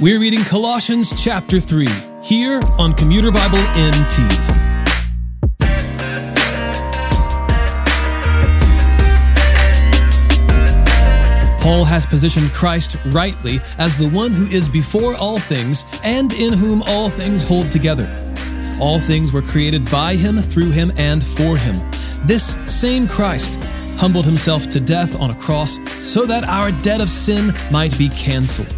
We're reading Colossians chapter 3 here on Commuter Bible NT. Paul has positioned Christ rightly as the one who is before all things and in whom all things hold together. All things were created by him, through him, and for him. This same Christ humbled himself to death on a cross so that our debt of sin might be canceled.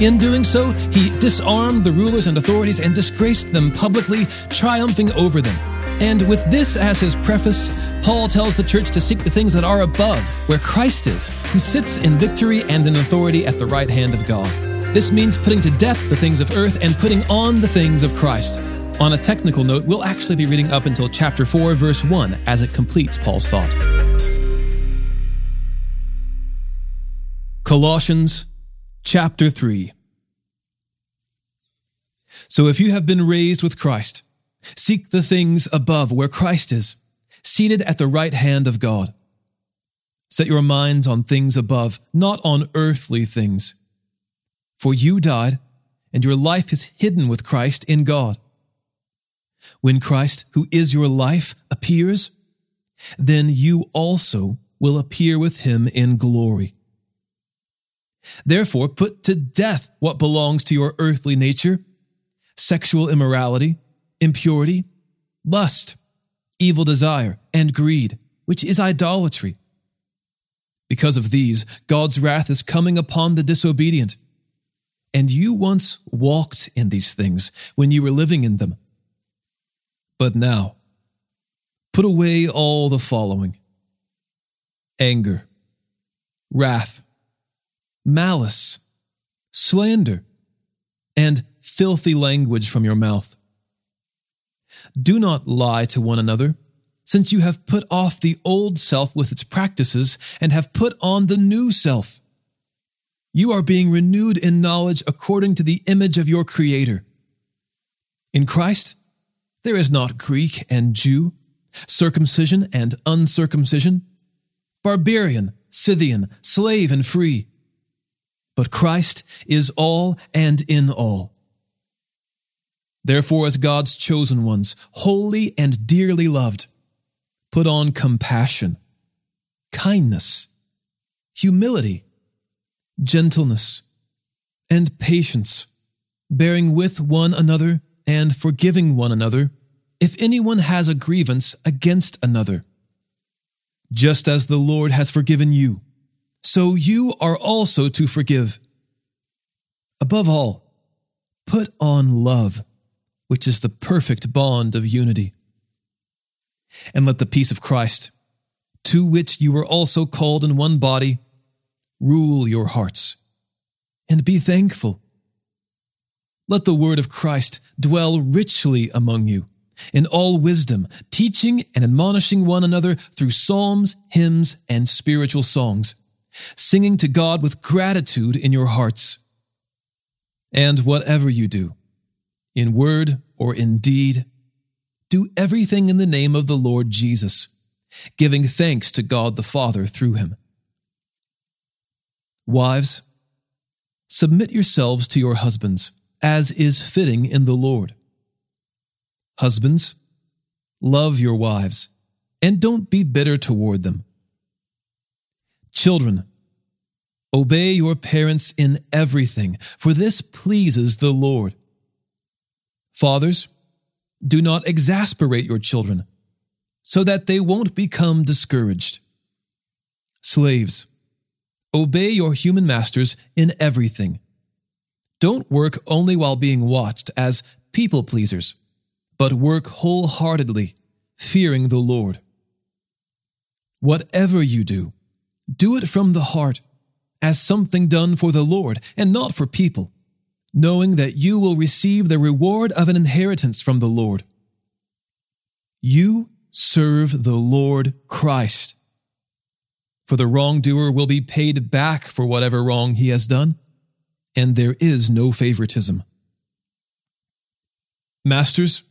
In doing so, he disarmed the rulers and authorities and disgraced them publicly, triumphing over them. And with this as his preface, Paul tells the church to seek the things that are above, where Christ is, who sits in victory and in authority at the right hand of God. This means putting to death the things of earth and putting on the things of Christ. On a technical note, we'll actually be reading up until chapter 4, verse 1, as it completes Paul's thought. Colossians chapter 3. So if you have been raised with Christ, seek the things above where Christ is, seated at the right hand of God. Set your minds on things above, not on earthly things. For you died, and your life is hidden with Christ in God. When Christ, who is your life, appears, then you also will appear with him in glory. Therefore, put to death what belongs to your earthly nature sexual immorality, impurity, lust, evil desire, and greed, which is idolatry. Because of these, God's wrath is coming upon the disobedient. And you once walked in these things when you were living in them. But now, put away all the following anger, wrath, malice, slander, and filthy language from your mouth. Do not lie to one another, since you have put off the old self with its practices and have put on the new self. You are being renewed in knowledge according to the image of your Creator. In Christ, there is not Greek and Jew, circumcision and uncircumcision, barbarian, Scythian, slave and free but Christ is all and in all. Therefore, as God's chosen ones, holy and dearly loved, put on compassion, kindness, humility, gentleness, and patience, bearing with one another and forgiving one another if anyone has a grievance against another. Just as the Lord has forgiven you so you are also to forgive. Above all, put on love, which is the perfect bond of unity. And let the peace of Christ, to which you were also called in one body, rule your hearts, and be thankful. Let the word of Christ dwell richly among you, in all wisdom, teaching and admonishing one another through psalms, hymns, and spiritual songs singing to God with gratitude in your hearts. And whatever you do, in word or in deed, do everything in the name of the Lord Jesus, giving thanks to God the Father through him. Wives, submit yourselves to your husbands, as is fitting in the Lord. Husbands, love your wives, and don't be bitter toward them. Children, obey your parents in everything, for this pleases the Lord. Fathers, do not exasperate your children, so that they won't become discouraged. Slaves, obey your human masters in everything. Don't work only while being watched as people pleasers, but work wholeheartedly, fearing the Lord. Whatever you do, do it from the heart, as something done for the Lord and not for people, knowing that you will receive the reward of an inheritance from the Lord. You serve the Lord Christ. For the wrongdoer will be paid back for whatever wrong he has done, and there is no favoritism. Masters,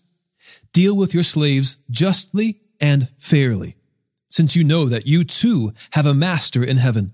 deal with your slaves justly and fairly since you know that you too have a master in heaven.